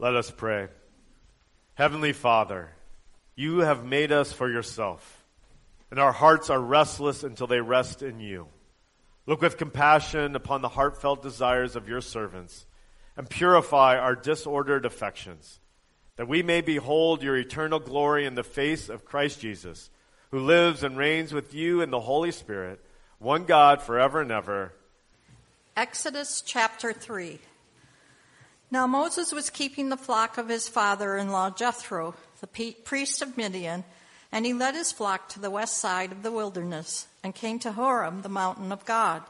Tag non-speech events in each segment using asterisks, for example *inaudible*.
Let us pray. Heavenly Father, you have made us for yourself, and our hearts are restless until they rest in you. Look with compassion upon the heartfelt desires of your servants, and purify our disordered affections, that we may behold your eternal glory in the face of Christ Jesus, who lives and reigns with you in the Holy Spirit, one God forever and ever. Exodus chapter 3. Now Moses was keeping the flock of his father in law Jethro, the priest of Midian, and he led his flock to the west side of the wilderness and came to Horeb, the mountain of God.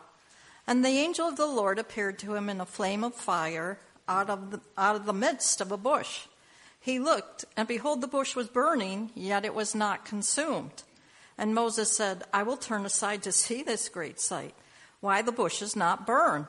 And the angel of the Lord appeared to him in a flame of fire out of the, out of the midst of a bush. He looked, and behold, the bush was burning, yet it was not consumed. And Moses said, I will turn aside to see this great sight, why the bush is not burned.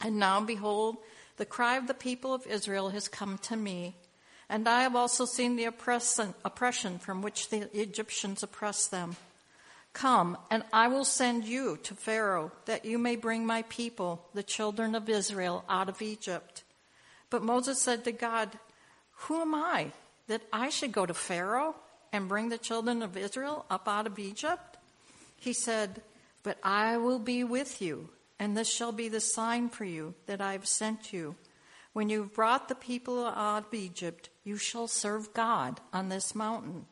And now, behold, the cry of the people of Israel has come to me, and I have also seen the oppression from which the Egyptians oppress them. Come, and I will send you to Pharaoh, that you may bring my people, the children of Israel, out of Egypt. But Moses said to God, Who am I that I should go to Pharaoh and bring the children of Israel up out of Egypt? He said, But I will be with you and this shall be the sign for you that I have sent you. When you have brought the people out of Egypt, you shall serve God on this mountain.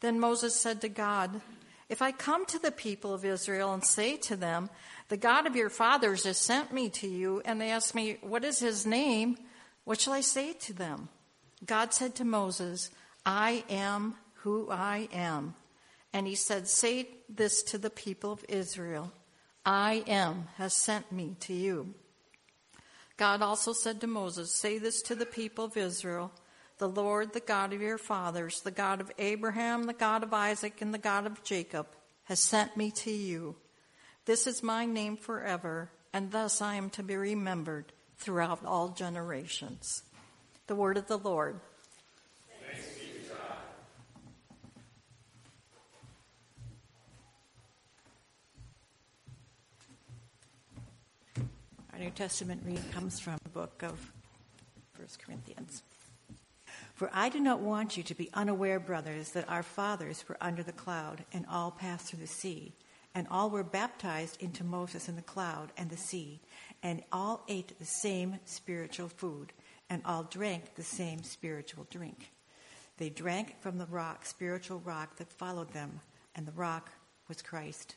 Then Moses said to God, If I come to the people of Israel and say to them, The God of your fathers has sent me to you, and they ask me, What is his name? What shall I say to them? God said to Moses, I am who I am. And he said, Say this to the people of Israel. I am has sent me to you. God also said to Moses, Say this to the people of Israel The Lord, the God of your fathers, the God of Abraham, the God of Isaac, and the God of Jacob, has sent me to you. This is my name forever, and thus I am to be remembered throughout all generations. The word of the Lord. Our New Testament reading comes from the book of 1 Corinthians. For I do not want you to be unaware, brothers, that our fathers were under the cloud and all passed through the sea, and all were baptized into Moses in the cloud and the sea, and all ate the same spiritual food, and all drank the same spiritual drink. They drank from the rock, spiritual rock that followed them, and the rock was Christ.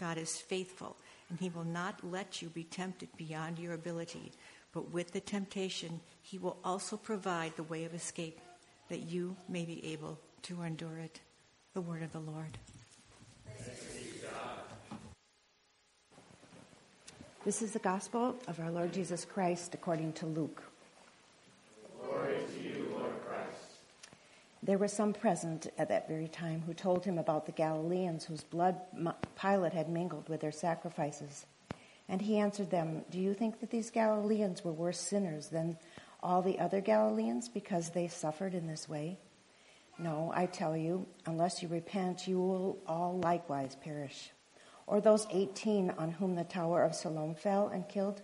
God is faithful, and He will not let you be tempted beyond your ability. But with the temptation, He will also provide the way of escape that you may be able to endure it. The word of the Lord. This is the gospel of our Lord Jesus Christ according to Luke. Glory to you, Lord Christ. There were some present at that very time who told him about the Galileans whose blood Pilate had mingled with their sacrifices. And he answered them, Do you think that these Galileans were worse sinners than all the other Galileans because they suffered in this way? No, I tell you, unless you repent, you will all likewise perish or those 18 on whom the Tower of Siloam fell and killed?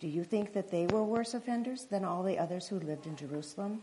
Do you think that they were worse offenders than all the others who lived in Jerusalem?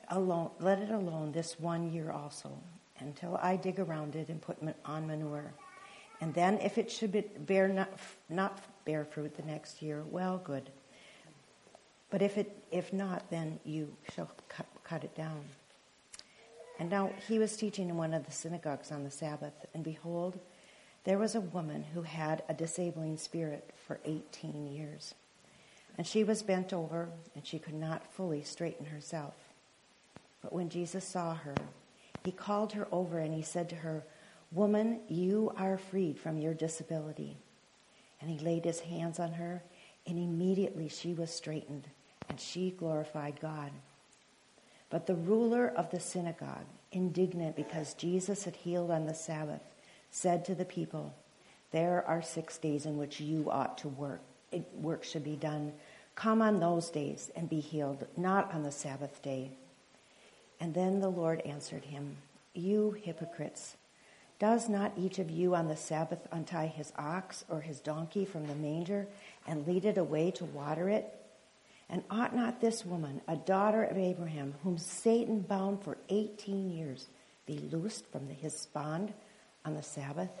alone, let it alone this one year also, until I dig around it and put on manure. And then if it should bear not, not bear fruit the next year, well, good. But if, it, if not, then you shall cut, cut it down. And now he was teaching in one of the synagogues on the Sabbath, and behold, there was a woman who had a disabling spirit for 18 years. And she was bent over, and she could not fully straighten herself. But when Jesus saw her, he called her over and he said to her, Woman, you are freed from your disability. And he laid his hands on her, and immediately she was straightened, and she glorified God. But the ruler of the synagogue, indignant because Jesus had healed on the Sabbath, said to the people, There are six days in which you ought to work. Work should be done. Come on those days and be healed, not on the Sabbath day. And then the Lord answered him, You hypocrites, does not each of you on the Sabbath untie his ox or his donkey from the manger and lead it away to water it? And ought not this woman, a daughter of Abraham, whom Satan bound for 18 years, be loosed from his bond? on the Sabbath.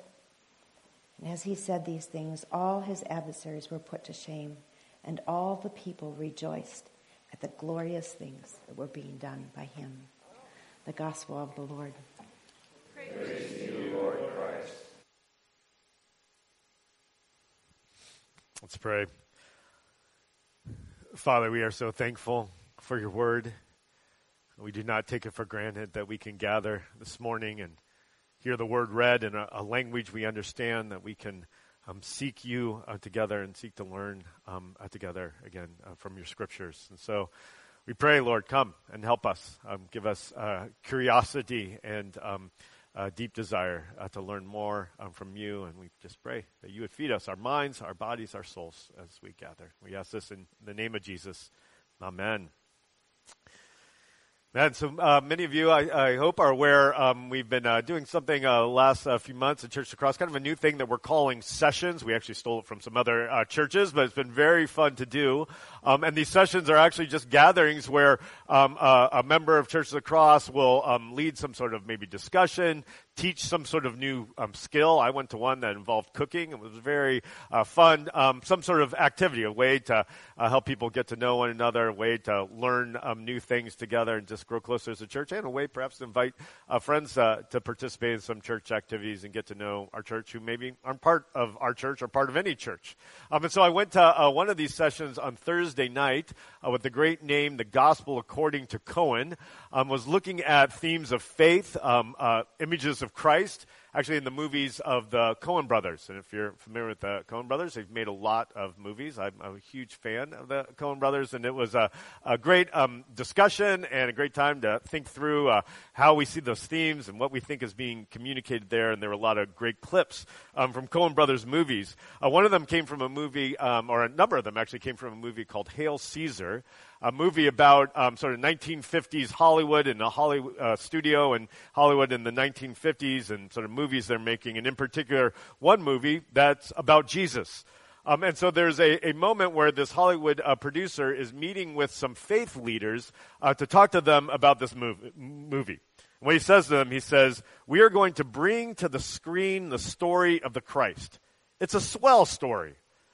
And as he said these things, all his adversaries were put to shame, and all the people rejoiced at the glorious things that were being done by him. The Gospel of the Lord. Praise you, Lord Christ. Let's pray. Father, we are so thankful for your word. We do not take it for granted that we can gather this morning and hear the word read in a, a language we understand, that we can um, seek you uh, together and seek to learn um, uh, together again uh, from your scriptures. And so we pray, Lord, come and help us. Um, give us uh, curiosity and um, deep desire uh, to learn more um, from you. And we just pray that you would feed us, our minds, our bodies, our souls as we gather. We ask this in the name of Jesus. Amen. Man, so uh, many of you, I, I hope, are aware um, we've been uh, doing something uh, last uh, few months at Church Across, kind of a new thing that we're calling sessions. We actually stole it from some other uh, churches, but it's been very fun to do. Um, and these sessions are actually just gatherings where um, a member of Church Across will um, lead some sort of maybe discussion, teach some sort of new um, skill. I went to one that involved cooking. It was very uh, fun. Um, some sort of activity, a way to uh, help people get to know one another, a way to learn um, new things together and just grow closer as a church, and a way perhaps to invite uh, friends uh, to participate in some church activities and get to know our church who maybe aren't part of our church or part of any church. And so I went to uh, one of these sessions on Thursday night uh, with the great name, The Gospel According to Coen, um, was looking at themes of faith, um, images of Christ, actually in the movies of the Coen brothers. And if you're familiar with the Coen brothers, they've made a lot of movies. I'm, I'm a huge fan of the Coen brothers, and it was a, a great um, discussion and a great time to think through uh, how we see those themes and what we think is being communicated there. And there were a lot of great clips um, from Coen brothers movies. Uh, one of them came from a movie, um, or a number of them actually came from a movie called Hail Caesar a movie about um, sort of 1950s Hollywood and a Hollywood uh, studio and Hollywood in the 1950s and sort of movies they're making, and in particular, one movie that's about Jesus. Um, and so there's a, a, moment where this Hollywood uh, producer is meeting with some faith leaders uh, to talk to them about this mov- movie. And what he says to them, he says, We are going to bring to the screen the story of the Christ. It's a swell story.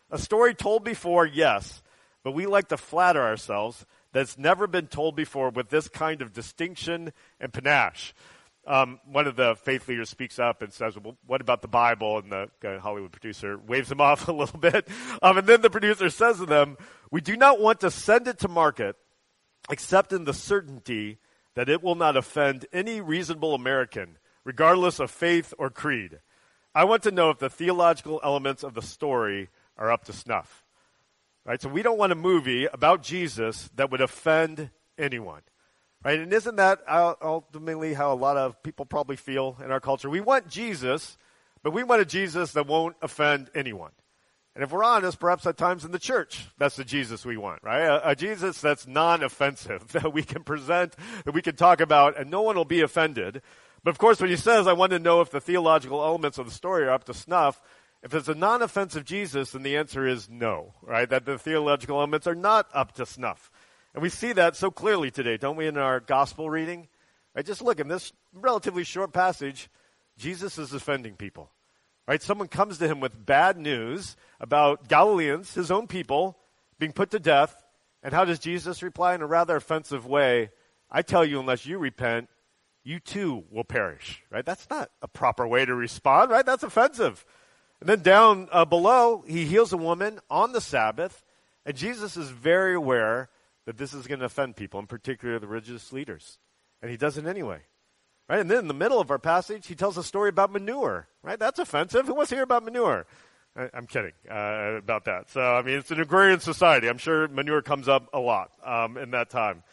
A story told before, yes, but we like to flatter ourselves that it's never been told before with this kind of distinction and panache. Um, one of the faith leaders speaks up and says, well, what about the Bible? And the uh, Hollywood producer waves him *laughs* off a little bit. Um, and then the producer says to them, we do not want to send it to market except in the certainty that it will not offend any reasonable American, regardless of faith or creed. I want to know if the theological elements of the story are up to snuff. Right? So we don't want a movie about Jesus that would offend anyone. Right? And isn't that ultimately how a lot of people probably feel in our culture? We want Jesus, but we want a Jesus that won't offend anyone. And if we're honest, perhaps at times in the church, that's the Jesus we want, right? A, a, Jesus that's non-offensive, *laughs* that we can present, that we can talk about, and no one will be offended. But of course, when he says, I want to know if the theological elements of the story are up to snuff, if it's a non-offensive Jesus, then the answer is no, right? That the theological elements are not up to snuff. And we see that so clearly today, don't we, in our gospel reading? Right? Just look in this relatively short passage, Jesus is offending people. Right? Someone comes to him with bad news about Galileans, his own people, being put to death. And how does Jesus reply in a rather offensive way? I tell you, unless you repent, you too will perish. Right? That's not a proper way to respond, right? That's offensive. And then down uh, below, he heals a woman on the Sabbath. And Jesus is very aware that this is going to offend people, in particular the religious leaders. And he does it anyway. Right? And then in the middle of our passage, he tells a story about manure. Right? That's offensive. Who wants to hear about manure? I, am kidding uh, about that. So, I mean, it's an agrarian society. I'm sure manure comes up a lot um, in that time.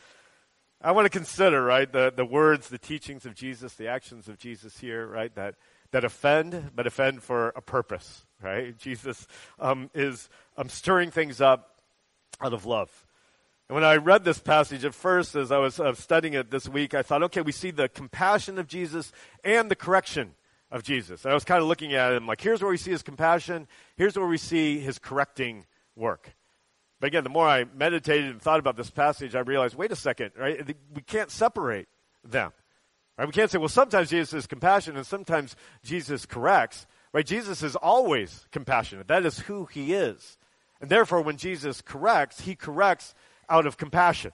I want to consider, right, the, the words, the teachings of Jesus, the actions of Jesus here, right, that, that offend, but offend for a purpose, right? Jesus um, is um, stirring things up out of love. And when I read this passage at first, as I was uh, studying it this week, I thought, okay, we see the compassion of Jesus and the correction of Jesus. And I was kind of looking at him like, here's where we see his compassion, here's where we see his correcting work. But again, the more I meditated and thought about this passage, I realized, wait a second, right? We can't separate them. Right? We can't say, well, sometimes Jesus is compassionate and sometimes Jesus corrects. Right? Jesus is always compassionate. That is who he is. And therefore, when Jesus corrects, he corrects out of compassion.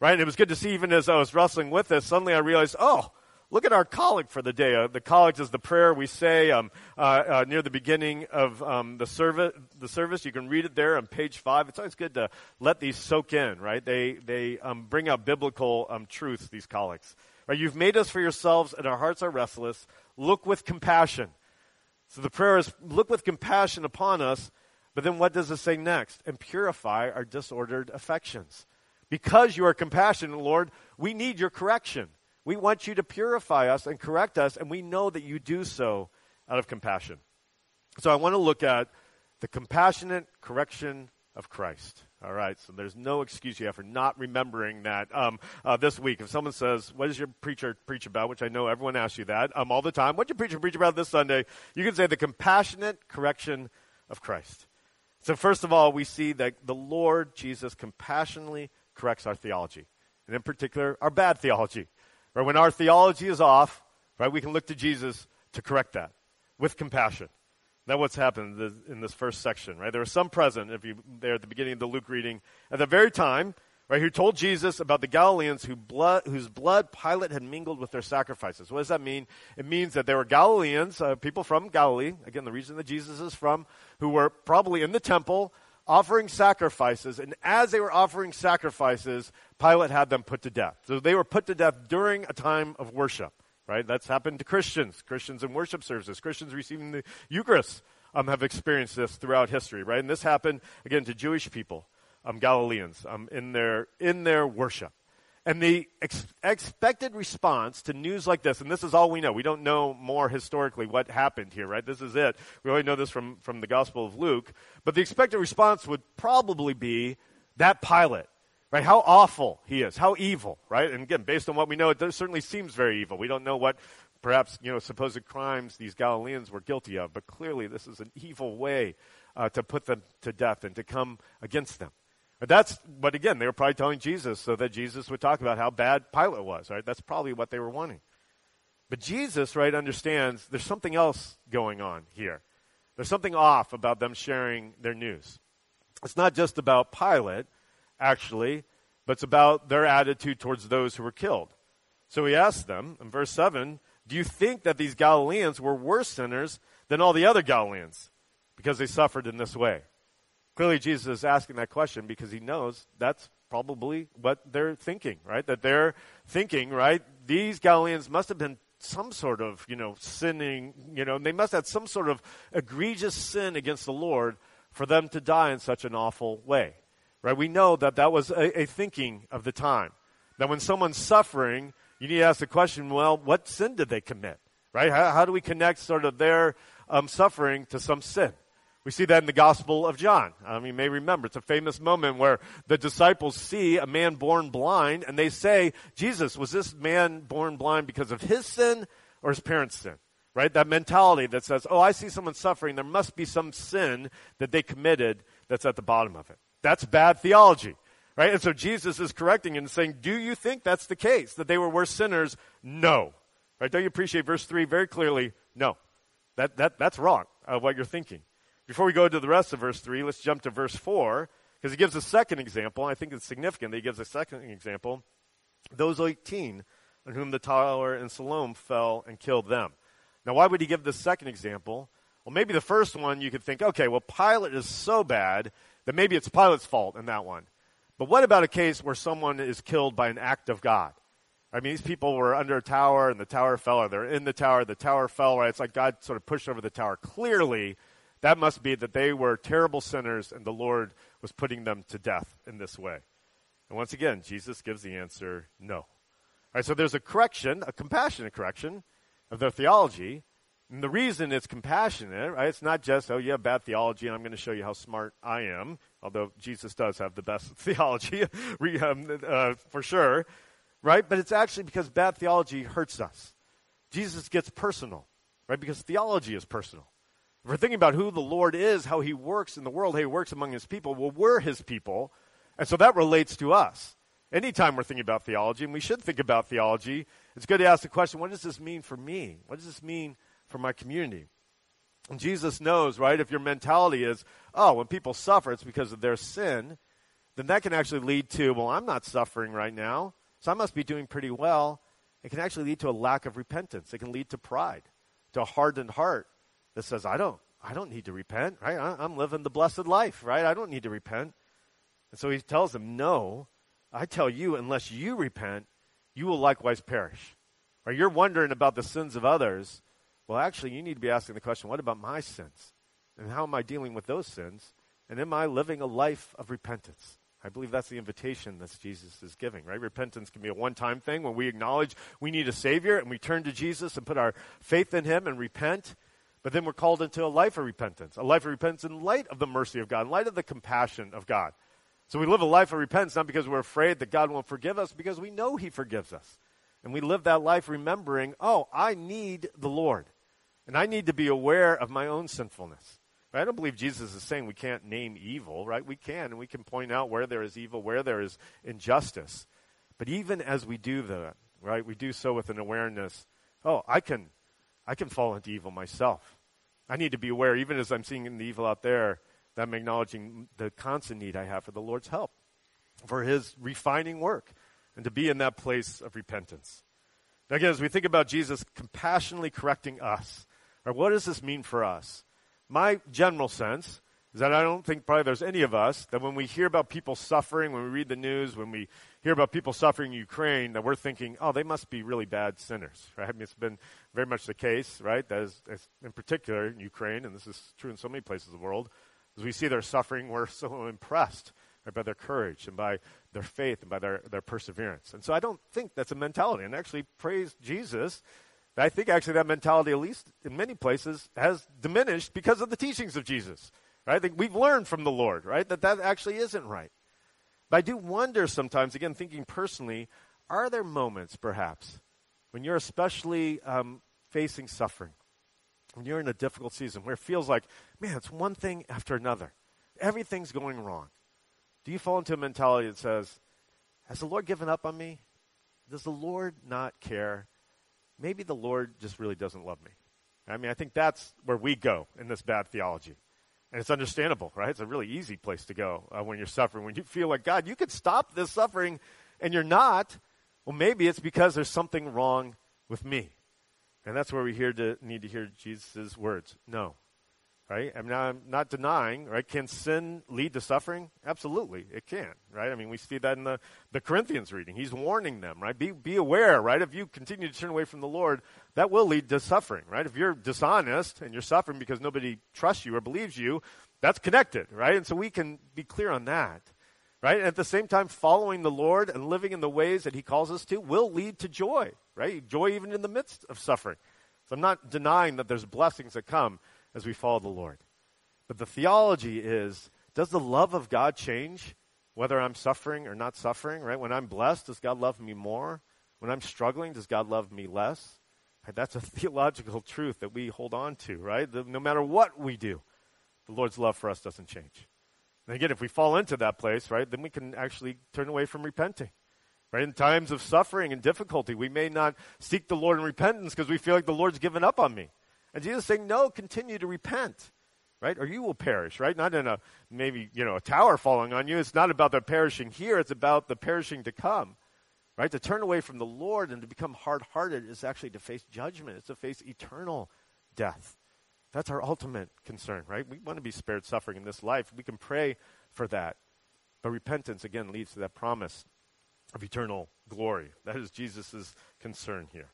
Right? And it was good to see, even as I was wrestling with this, suddenly I realized, oh, look at our collect for the day. Uh, the collect is the prayer we say um, uh, uh, near the beginning of um, the, service, the service. You can read it there on page five. It's always good to let these soak in, right? They, they um, bring out biblical um, truths, these collects. Right? You've made us for yourselves, and our hearts are restless. Look with compassion. So the prayer is, look with compassion upon us but then what does it say next? And purify our disordered affections. Because you are compassionate, Lord, we need your correction. We want you to purify us and correct us, and we know that you do so out of compassion. So I want to look at the compassionate correction of Christ. All right, so there's no excuse you have for not remembering that um, uh, this week. If someone says, "What does your preacher preach about?" which I know everyone asks you that um, all the time, "What did your preacher preach about this Sunday?" You can say the compassionate correction of Christ. So, first of all, we see that the Lord Jesus compassionately corrects our theology, and in particular, our bad theology. Right? When our theology is off, right, we can look to Jesus to correct that with compassion. That's what's happened in this first section, right? There was some present, if you there at the beginning of the Luke reading, at the very time right, who told Jesus about the Galileans who blood, whose blood Pilate had mingled with their sacrifices. What does that mean? It means that there were Galileans, uh, people from Galilee, again, the region that Jesus is from, who were probably in the temple offering sacrifices. And as they were offering sacrifices, Pilate had them put to death. So they were put to death during a time of worship, right? That's happened to Christians, Christians in worship services, Christians receiving the Eucharist. Um, have experienced this throughout history, right? And this happened again to Jewish people um, Galileans um, in, their, in their worship. And the ex- expected response to news like this, and this is all we know. We don't know more historically what happened here, right? This is it. We only know this from, from the Gospel of Luke. But the expected response would probably be that Pilate, right? How awful he is, how evil, right? And again, based on what we know, it certainly seems very evil. We don't know what perhaps, you know, supposed crimes these Galileans were guilty of, but clearly this is an evil way uh, to put them to death and to come against them. But that's, but again, they were probably telling Jesus so that Jesus would talk about how bad Pilate was, right? That's probably what they were wanting. But Jesus, right, understands there's something else going on here. There's something off about them sharing their news. It's not just about Pilate, actually, but it's about their attitude towards those who were killed. So he asked them in verse 7 Do you think that these Galileans were worse sinners than all the other Galileans because they suffered in this way? Clearly, Jesus is asking that question because he knows that's probably what they're thinking, right? That they're thinking, right? These Galileans must have been some sort of, you know, sinning, you know, they must have had some sort of egregious sin against the Lord for them to die in such an awful way, right? We know that that was a, a thinking of the time. That when someone's suffering, you need to ask the question, well, what sin did they commit, right? How, how do we connect sort of their um, suffering to some sin? We see that in the Gospel of John. Um, you may remember, it's a famous moment where the disciples see a man born blind and they say, Jesus, was this man born blind because of his sin or his parents' sin? Right? That mentality that says, oh, I see someone suffering. There must be some sin that they committed that's at the bottom of it. That's bad theology. Right? And so Jesus is correcting and saying, do you think that's the case? That they were worse sinners? No. Right? Don't you appreciate verse 3 very clearly? No. That, that, that's wrong, of what you're thinking. Before we go to the rest of verse 3, let's jump to verse 4, because he gives a second example. I think it's significant that he gives a second example. Those 18 on whom the tower in Siloam fell and killed them. Now, why would he give the second example? Well, maybe the first one you could think, okay, well, Pilate is so bad that maybe it's Pilate's fault in that one. But what about a case where someone is killed by an act of God? I mean, these people were under a tower and the tower fell, or they're in the tower, the tower fell, right? It's like God sort of pushed over the tower. Clearly, that must be that they were terrible sinners and the Lord was putting them to death in this way. And once again, Jesus gives the answer no. All right, so there's a correction, a compassionate correction of their theology. And the reason it's compassionate, right, it's not just, oh, you have bad theology and I'm going to show you how smart I am, although Jesus does have the best *laughs* theology um, uh, for sure, right? But it's actually because bad theology hurts us. Jesus gets personal, right? Because theology is personal. If we're thinking about who the Lord is, how he works in the world, how he works among his people, well, we're his people. And so that relates to us. Anytime we're thinking about theology, and we should think about theology, it's good to ask the question what does this mean for me? What does this mean for my community? And Jesus knows, right, if your mentality is, oh, when people suffer, it's because of their sin, then that can actually lead to, well, I'm not suffering right now, so I must be doing pretty well. It can actually lead to a lack of repentance. It can lead to pride, to a hardened heart that says, I don't, I don't need to repent, right? I'm living the blessed life, right? I don't need to repent. And so he tells them, No, I tell you, unless you repent, you will likewise perish. Or you're wondering about the sins of others. Well, actually, you need to be asking the question, what about my sins? And how am I dealing with those sins? And am I living a life of repentance? I believe that's the invitation that Jesus is giving, right? Repentance can be a one time thing when we acknowledge we need a Savior and we turn to Jesus and put our faith in Him and repent. But then we're called into a life of repentance, a life of repentance in light of the mercy of God, in light of the compassion of God. So we live a life of repentance not because we're afraid that God won't forgive us, because we know He forgives us. And we live that life remembering, oh, I need the Lord. And I need to be aware of my own sinfulness. I don't believe Jesus is saying we can't name evil, right? We can, and we can point out where there is evil, where there is injustice. But even as we do that, right, we do so with an awareness, oh, I can I can fall into evil myself. I need to be aware, even as I'm seeing the evil out there, that I'm acknowledging the constant need I have for the Lord's help, for His refining work, and to be in that place of repentance. Now, again, as we think about Jesus compassionately correcting us, right, what does this mean for us? My general sense is that I don't think probably there's any of us that when we hear about people suffering, when we read the news, when we hear about people suffering in Ukraine, that we're thinking, oh, they must be really bad sinners, right? I mean, it's been very much the case, right? That is, in particular in Ukraine, and this is true in so many places of the world, as we see their suffering, we're so impressed right, by their courage and by their faith and by their, their perseverance. And so I don't think that's a mentality. And actually, praise Jesus, I think actually that mentality, at least in many places, has diminished because of the teachings of Jesus. Right? I think we've learned from the Lord, right, that that actually isn't right. But I do wonder sometimes, again, thinking personally, are there moments, perhaps, when you're especially um, facing suffering, when you're in a difficult season, where it feels like, man, it's one thing after another, everything's going wrong? Do you fall into a mentality that says, has the Lord given up on me? Does the Lord not care? Maybe the Lord just really doesn't love me. I mean, I think that's where we go in this bad theology. And it's understandable, right? It's a really easy place to go uh, when you're suffering. When you feel like, God, you could stop this suffering and you're not. Well, maybe it's because there's something wrong with me. And that's where we hear to, need to hear Jesus' words. No, right? I mean, I'm not denying, right? Can sin lead to suffering? Absolutely, it can, right? I mean, we see that in the, the Corinthians reading. He's warning them, right? Be, be aware, right? If you continue to turn away from the Lord, that will lead to suffering, right? If you're dishonest and you're suffering because nobody trusts you or believes you, that's connected, right? And so we can be clear on that, right? And at the same time, following the Lord and living in the ways that He calls us to will lead to joy, right? Joy even in the midst of suffering. So I'm not denying that there's blessings that come as we follow the Lord. But the theology is does the love of God change whether I'm suffering or not suffering, right? When I'm blessed, does God love me more? When I'm struggling, does God love me less? That's a *laughs* theological truth that we hold on to, right? The, no matter what we do, the Lord's love for us doesn't change. And again, if we fall into that place, right, then we can actually turn away from repenting. Right? In times of suffering and difficulty, we may not seek the Lord in repentance because we feel like the Lord's given up on me. And Jesus saying, no, continue to repent, right? Or you will perish, right? Not in a, maybe, you know, a tower falling on you. It's not about the perishing here. It's about the perishing to come, right? To turn away from the Lord and to become hard-hearted is actually to face judgment. It's to face eternal death. That's our ultimate concern, right? We want to be spared suffering in this life. We can pray for that. But repentance, again, leads to that promise of eternal glory. That is Jesus' concern here.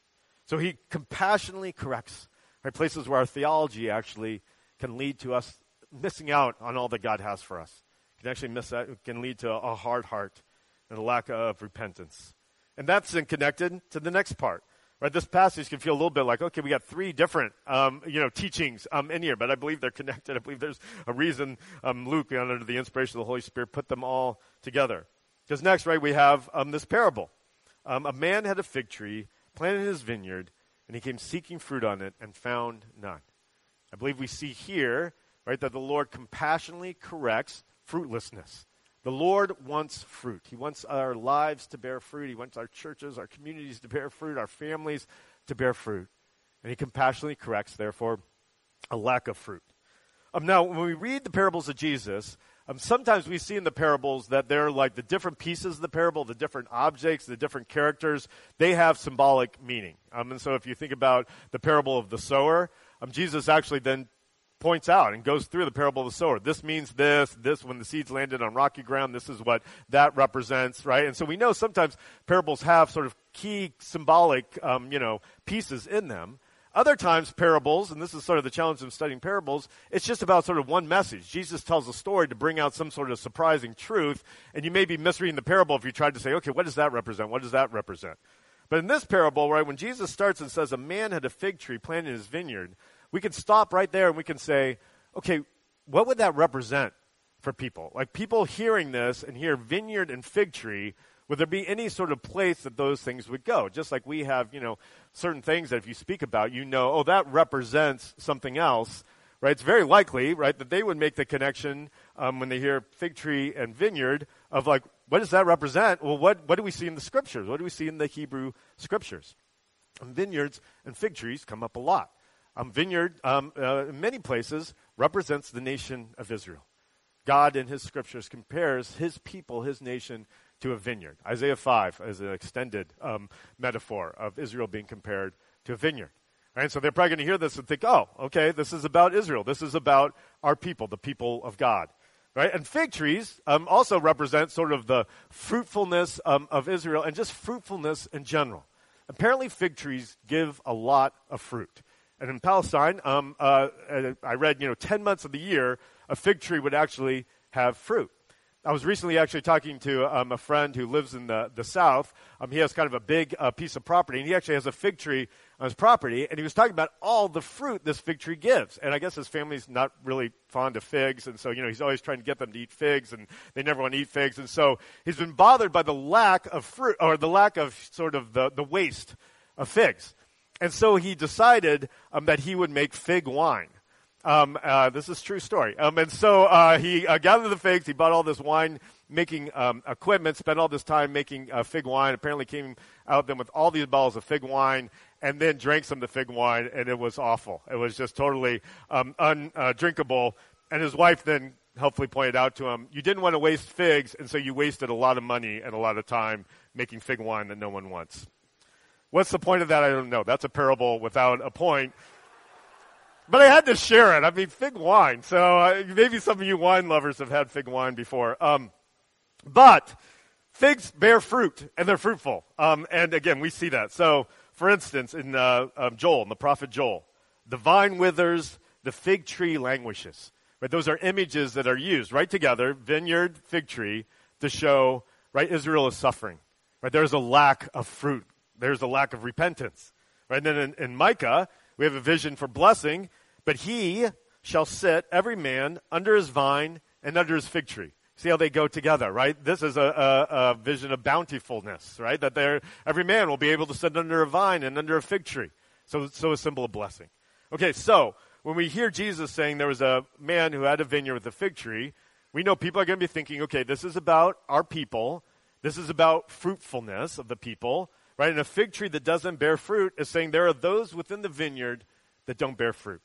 So he compassionately corrects Right? Places where our theology actually can lead to us missing out on all that God has for us. Can actually miss that. Can lead to a hard heart and a lack of repentance. And that's connected to the next part. Right, this passage can feel a little bit like, okay, we got three different, um, you know, teachings um, in here, but I believe they're connected. *laughs* I believe there's a reason um, Luke, under the inspiration of the Holy Spirit, put them all together. Because next, right, we have um, this parable. Um, a man had a fig tree planted in his vineyard, and he came seeking fruit on it and found none. I believe we see here, right, that the Lord compassionately corrects fruitlessness. The Lord wants fruit. He wants our lives to bear fruit. He wants our churches, our communities to bear fruit, our families to bear fruit. And he compassionately corrects, therefore, a lack of fruit. Um, now, when we read the parables of Jesus, um, sometimes we see in the parables that they're like the different pieces of the parable, the different objects, the different characters, they have symbolic meaning. Um, and so if you think about the parable of the sower, um, Jesus actually then points out and goes through the parable of the sower. This means this, this, when the seeds landed on rocky ground, this is what that represents, right? And so we know sometimes parables have sort of key symbolic, um, you know, pieces in them. Other times, parables, and this is sort of the challenge of studying parables, it's just about sort of one message. Jesus tells a story to bring out some sort of surprising truth, and you may be misreading the parable if you tried to say, okay, what does that represent? What does that represent? But in this parable, right, when Jesus starts and says a man had a fig tree planted in his vineyard, we can stop right there and we can say, okay, what would that represent for people? Like people hearing this and hear vineyard and fig tree, would there be any sort of place that those things would go? Just like we have, you know, certain things that if you speak about, you know, oh, that represents something else, right? It's very likely, right, that they would make the connection um, when they hear fig tree and vineyard of like, what does that represent? Well, what, what do we see in the scriptures? What do we see in the Hebrew scriptures? Um, vineyards and fig trees come up a lot. Um, vineyard, um, uh, in many places, represents the nation of Israel. God in his scriptures compares his people, his nation, to a vineyard. Isaiah 5 is an extended um, metaphor of Israel being compared to a vineyard. Right? So they're probably going to hear this and think, oh, okay, this is about Israel. This is about our people, the people of God. Right? And fig trees um, also represent sort of the fruitfulness um, of Israel and just fruitfulness in general. Apparently, fig trees give a lot of fruit. And in Palestine, um, uh, I read, you know, 10 months of the year, a fig tree would actually have fruit. I was recently actually talking to um, a friend who lives in the, the South. Um, he has kind of a big uh, piece of property, and he actually has a fig tree on his property, and he was talking about all the fruit this fig tree gives. And I guess his family's not really fond of figs, and so, you know, he's always trying to get them to eat figs, and they never want to eat figs. And so he's been bothered by the lack of fruit, or the lack of sort of the, the waste of figs. And so he decided um, that he would make fig wine. Um, uh, this is true story. Um, and so uh, he uh, gathered the figs. He bought all this wine making um, equipment. Spent all this time making uh, fig wine. Apparently came out then with all these bottles of fig wine. and then drank some of the fig wine, and it was awful. It was just totally um, undrinkable. And his wife then helpfully pointed out to him, you didn't want to waste figs, and so you wasted a lot of money and a lot of time making fig wine that no one wants. What's the point of that? I don't know. That's a parable without a point. But I had to share it. I mean, fig wine. So uh, maybe some of you wine lovers have had fig wine before. Um, but figs bear fruit, and they're fruitful. Um, and again, we see that. So, for instance, in uh, um, Joel, in the prophet Joel, the vine withers, the fig tree languishes. Right? Those are images that are used right together, vineyard, fig tree, to show right Israel is suffering. Right? There's a lack of fruit. There's a lack of repentance. Right? And then in, in Micah, we have a vision for blessing, but he shall sit, every man, under his vine and under his fig tree. See how they go together, right? This is a, a, a vision of bountifulness, right? That every man will be able to sit under a vine and under a fig tree. So, so a symbol of blessing. Okay, so when we hear Jesus saying there was a man who had a vineyard with a fig tree, we know people are going to be thinking, okay, this is about our people. This is about fruitfulness of the people right? And a fig tree that doesn't bear fruit is saying there are those within the vineyard that don't bear fruit.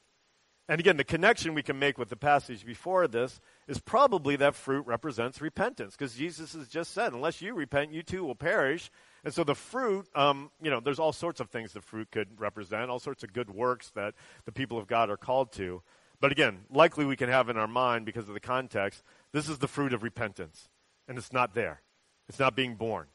And again, the connection we can make with the passage before this is probably that fruit represents repentance, because Jesus has just said, unless you repent, you too will perish. And so the fruit, um, you know, there's all sorts of things the fruit could represent, all sorts of good works that the people of God are called to. But again, likely we can have in our mind, because of the context, this is the fruit of repentance. And it's not there, it's not being borne.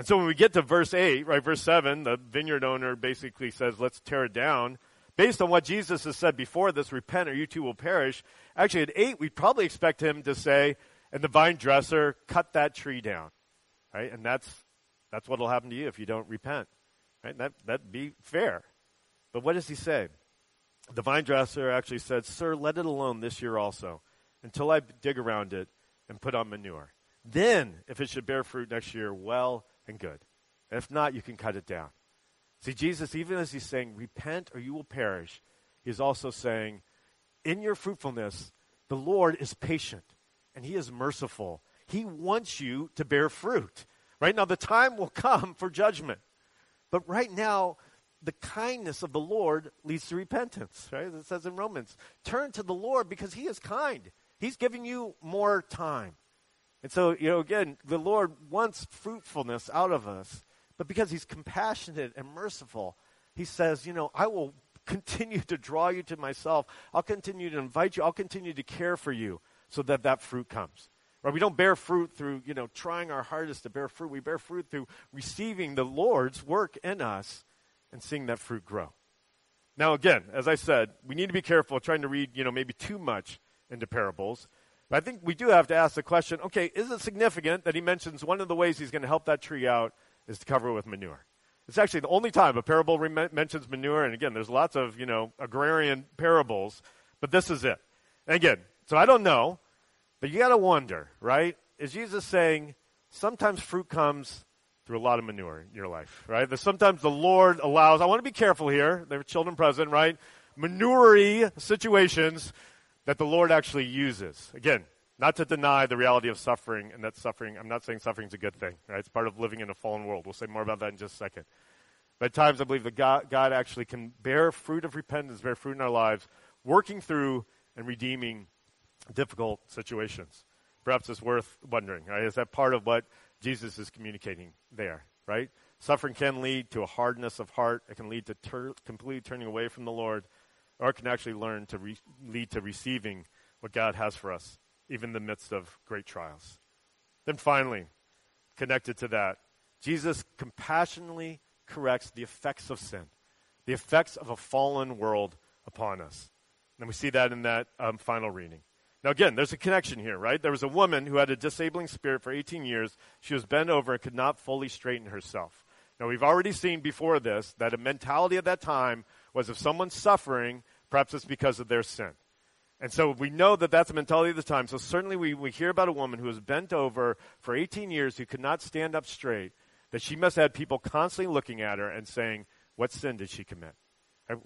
And so when we get to verse 8, right, verse 7, the vineyard owner basically says, let's tear it down. Based on what Jesus has said before this, repent or you too will perish. Actually, at 8, we'd probably expect him to say, and the vine dresser, cut that tree down. Right? And that's, that's what will happen to you if you don't repent. Right? That, that'd be fair. But what does he say? The vine dresser actually said, Sir, let it alone this year also, until I dig around it and put on manure. Then, if it should bear fruit next year, well and good. And if not, you can cut it down. See, Jesus, even as he's saying, repent or you will perish, he's also saying, in your fruitfulness, the Lord is patient and he is merciful. He wants you to bear fruit. Right now, the time will come for judgment. But right now, the kindness of the Lord leads to repentance, right? It says in Romans, turn to the Lord because he is kind. He's giving you more time. And so, you know, again, the Lord wants fruitfulness out of us, but because He's compassionate and merciful, He says, you know, I will continue to draw you to myself. I'll continue to invite you. I'll continue to care for you so that that fruit comes. Right? We don't bear fruit through, you know, trying our hardest to bear fruit. We bear fruit through receiving the Lord's work in us and seeing that fruit grow. Now, again, as I said, we need to be careful trying to read, you know, maybe too much into parables but I think we do have to ask the question okay, is it significant that he mentions one of the ways he's going to help that tree out is to cover it with manure? It's actually the only time a parable re- mentions manure. And again, there's lots of, you know, agrarian parables, but this is it. And again, so I don't know, but you got to wonder, right? Is Jesus saying sometimes fruit comes through a lot of manure in your life, right? That sometimes the Lord allows, I want to be careful here. There are children present, right? Manure situations that the Lord actually uses. Again, not to deny the reality of suffering, and that suffering, I'm not saying suffering is a good thing, right? It's part of living in a fallen world. We'll say more about that in just a second. But at times, I believe that God, God actually can bear fruit of repentance, bear fruit in our lives, working through and redeeming difficult situations. Perhaps it's worth wondering, right? Is that part of what Jesus is communicating there, right? Suffering can lead to a hardness of heart. It can lead to ter- completely turning away from the Lord or can actually learn to re- lead to receiving what God has for us, even in the midst of great trials. Then finally, connected to that, Jesus compassionately corrects the effects of sin, the effects of a fallen world upon us. And we see that in that um, final reading. Now, again, there's a connection here, right? There was a woman who had a disabling spirit for 18 years. She was bent over and could not fully straighten herself. Now, we've already seen before this that a mentality at that time was if someone's suffering, perhaps it's because of their sin. And so we know that that's the mentality of the time. So certainly we, we hear about a woman who was bent over for 18 years who could not stand up straight, that she must have had people constantly looking at her and saying, What sin did she commit?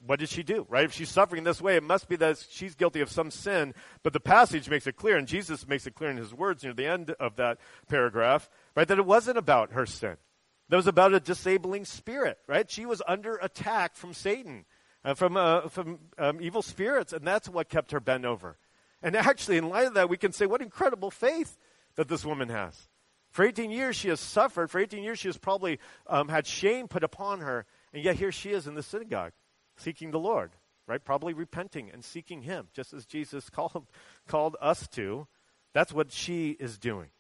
What did she do? Right? If she's suffering this way, it must be that she's guilty of some sin. But the passage makes it clear, and Jesus makes it clear in his words near the end of that paragraph, right, that it wasn't about her sin. that was about a disabling spirit, right? She was under attack from Satan, uh, from, uh, from um, evil spirits, and that's what kept her bent over. And actually, in light of that, we can say what incredible faith that this woman has. For 18 years, she has suffered. For 18 years, she has probably um, had shame put upon her. And yet, here she is in the synagogue, seeking the Lord, right? Probably repenting and seeking Him, just as Jesus *laughs* called, called us to. That's what she is doing.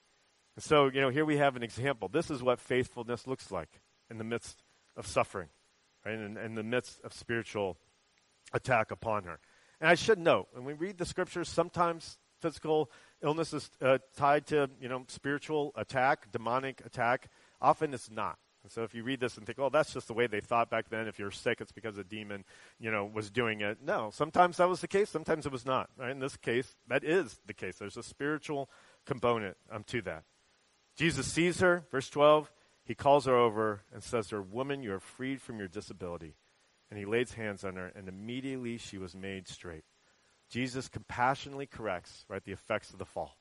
And so, you know, here we have an example. This is what faithfulness looks like in the midst of suffering, right? In, in the midst of spiritual attack upon her. And I should note, when we read the scriptures, sometimes physical illness is uh, tied to, you know, spiritual attack, demonic attack. Often it's not. And so if you read this and think, oh, that's just the way they thought back then. If you're sick, it's because a demon, you know, was doing it. No, sometimes that was the case. Sometimes it was not. Right? In this case, that is the case. There's a spiritual component um, to that. Jesus sees her, verse 12. He calls her over and says to her, Woman, you are freed from your disability. And he lays hands on her, and immediately she was made straight. Jesus compassionately corrects, right, the effects of the fall.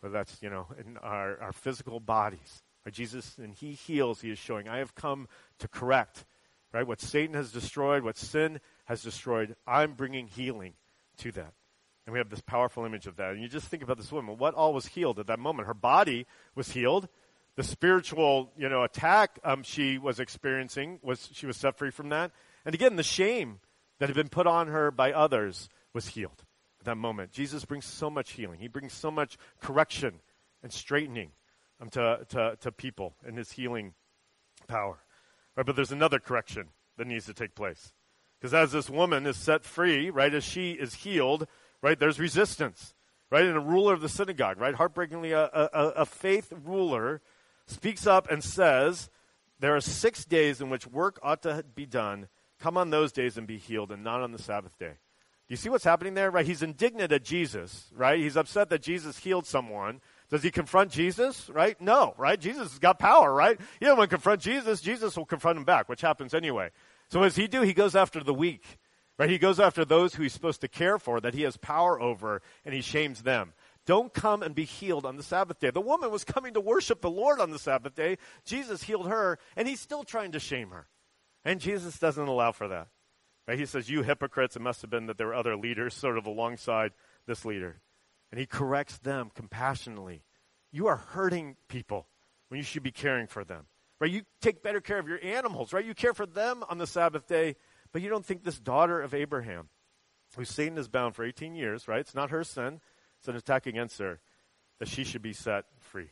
Whether that's, you know, in our, our physical bodies. Right? Jesus, and he heals, he is showing, I have come to correct, right? What Satan has destroyed, what sin has destroyed, I'm bringing healing to that. And we have this powerful image of that. And you just think about this woman. What all was healed at that moment? Her body was healed. The spiritual, you know, attack um, she was experiencing was she was set free from that. And again, the shame that had been put on her by others was healed at that moment. Jesus brings so much healing. He brings so much correction and straightening um, to, to, to people in his healing power. Right, but there's another correction that needs to take place. Because as this woman is set free, right, as she is healed, right? There's resistance, right? And a ruler of the synagogue, right? Heartbreakingly, a, a, a faith ruler speaks up and says, There are six days in which work ought to be done. Come on those days and be healed, and not on the Sabbath day. Do you see what's happening there? Right? He's indignant at Jesus, right? He's upset that Jesus healed someone. Does he confront Jesus? Right? No, right? Jesus has got power, right? He doesn't want to confront Jesus. Jesus will confront him back, which happens anyway. So what does he do? He goes after the weak. Right? He goes after those who he's supposed to care for, that he has power over, and he shames them. Don't come and be healed on the Sabbath day. The woman was coming to worship the Lord on the Sabbath day. Jesus healed her, and he's still trying to shame her. And Jesus doesn't allow for that. Right? He says, You hypocrites, it must have been that there were other leaders sort of alongside this leader. And he corrects them compassionately. You are hurting people when you should be caring for them. Right? You take better care of your animals, right? You care for them on the Sabbath day but you don't think this daughter of Abraham, who Satan has bound for 18 years, right? It's not her sin, it's an attack against her, that she should be set free.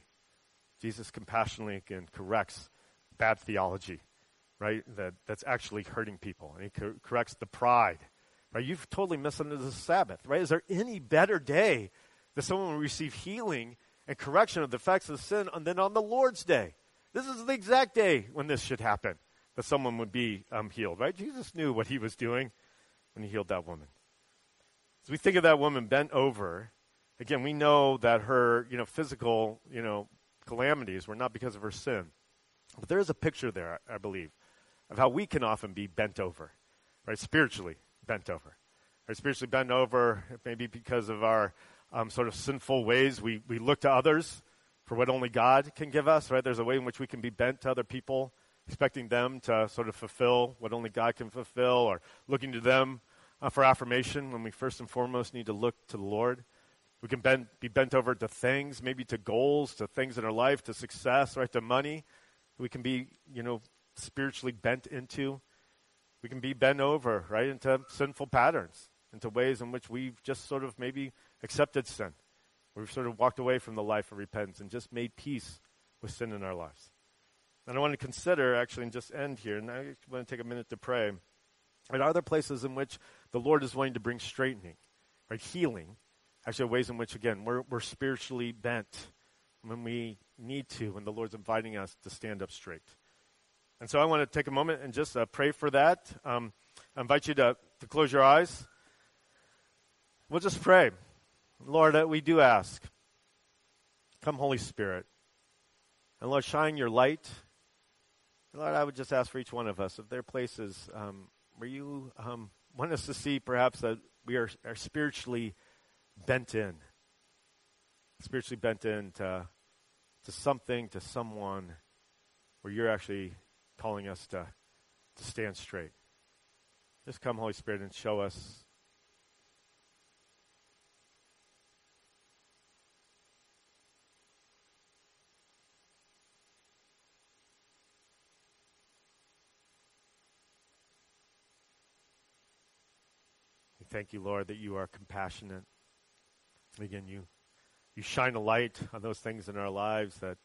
Jesus compassionately again corrects bad theology, right? That, that's actually hurting people. And he co- corrects the pride, right? You've totally misunderstood the Sabbath, right? Is there any better day that someone will receive healing and correction of the effects of sin than on the Lord's day? This is the exact day when this should happen that someone would be um, healed, right? Jesus knew what he was doing when he healed that woman. As we think of that woman bent over, again, we know that her, you know, physical, you know, calamities were not because of her sin. But there is a picture there, I believe, of how we can often be bent over, right? Spiritually bent over. Right? Spiritually bent over, maybe because of our um, sort of sinful ways. We, we look to others for what only God can give us, right? There's a way in which we can be bent to other people expecting them to sort of fulfill what only God can fulfill, or looking to them uh, for affirmation when we first and foremost need to look to the Lord. We can bend, be bent over to things, maybe to goals, to things in our life, to success, right, to money. We can be, you know, spiritually bent into. We can be bent over, right, into sinful patterns, into ways in which we've just sort of maybe accepted sin. We've sort of walked away from the life of repentance and just made peace with sin in our lives. And I want to consider, actually, and just end here, and I want to take a minute to pray. And are there places in which the Lord is wanting to bring straightening, right? Healing, actually, ways in which, again, we're, we're spiritually bent when we need to, when the Lord's inviting us to stand up straight. And so I want to take a moment and just uh, pray for that. Um, I invite you to, to close your eyes. We'll just pray. Lord, uh, we do ask, come, Holy Spirit. And Lord, shine your light Lord, I would just ask for each one of us if there are places um, where you um, want us to see perhaps that we are, are spiritually bent in, spiritually bent in to, to something, to someone, where you're actually calling us to, to stand straight. Just come, Holy Spirit, and show us. We thank you, Lord, that you are compassionate. Again, you you shine a light on those things in our lives that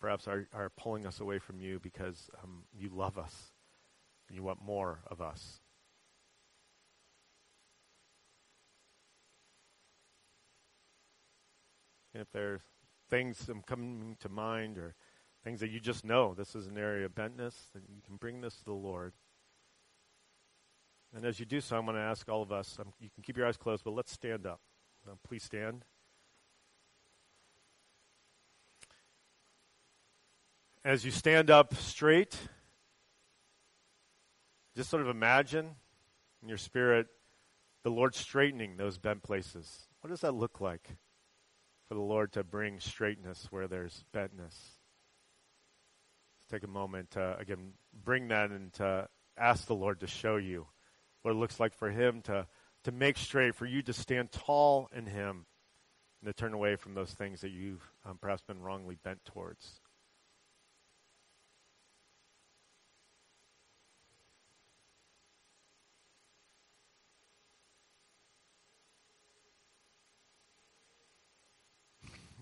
perhaps are, are pulling us away from you because um, you love us and you want more of us. And if there's things coming to mind or things that you just know this is an area of bentness, then you can bring this to the Lord. And as you do so, I'm going to ask all of us, um, you can keep your eyes closed, but let's stand up. Uh, please stand. As you stand up straight, just sort of imagine in your spirit the Lord straightening those bent places. What does that look like? for the Lord to bring straightness where there's bentness. Let's take a moment to, again, bring that and to ask the Lord to show you what it looks like for Him to, to make straight, for you to stand tall in Him and to turn away from those things that you've um, perhaps been wrongly bent towards.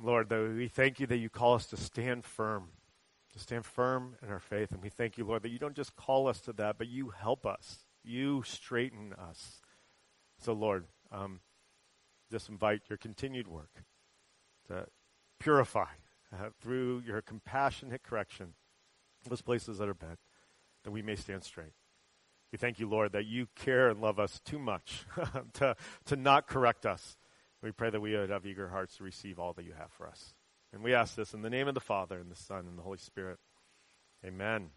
Lord, that we thank you that you call us to stand firm, to stand firm in our faith. And we thank you, Lord, that you don't just call us to that, but you help us. You straighten us. So, Lord, um, just invite your continued work to purify uh, through your compassionate correction those places that are bad, that we may stand straight. We thank you, Lord, that you care and love us too much *laughs* to, to not correct us we pray that we would have eager hearts to receive all that you have for us. And we ask this in the name of the Father, and the Son, and the Holy Spirit. Amen.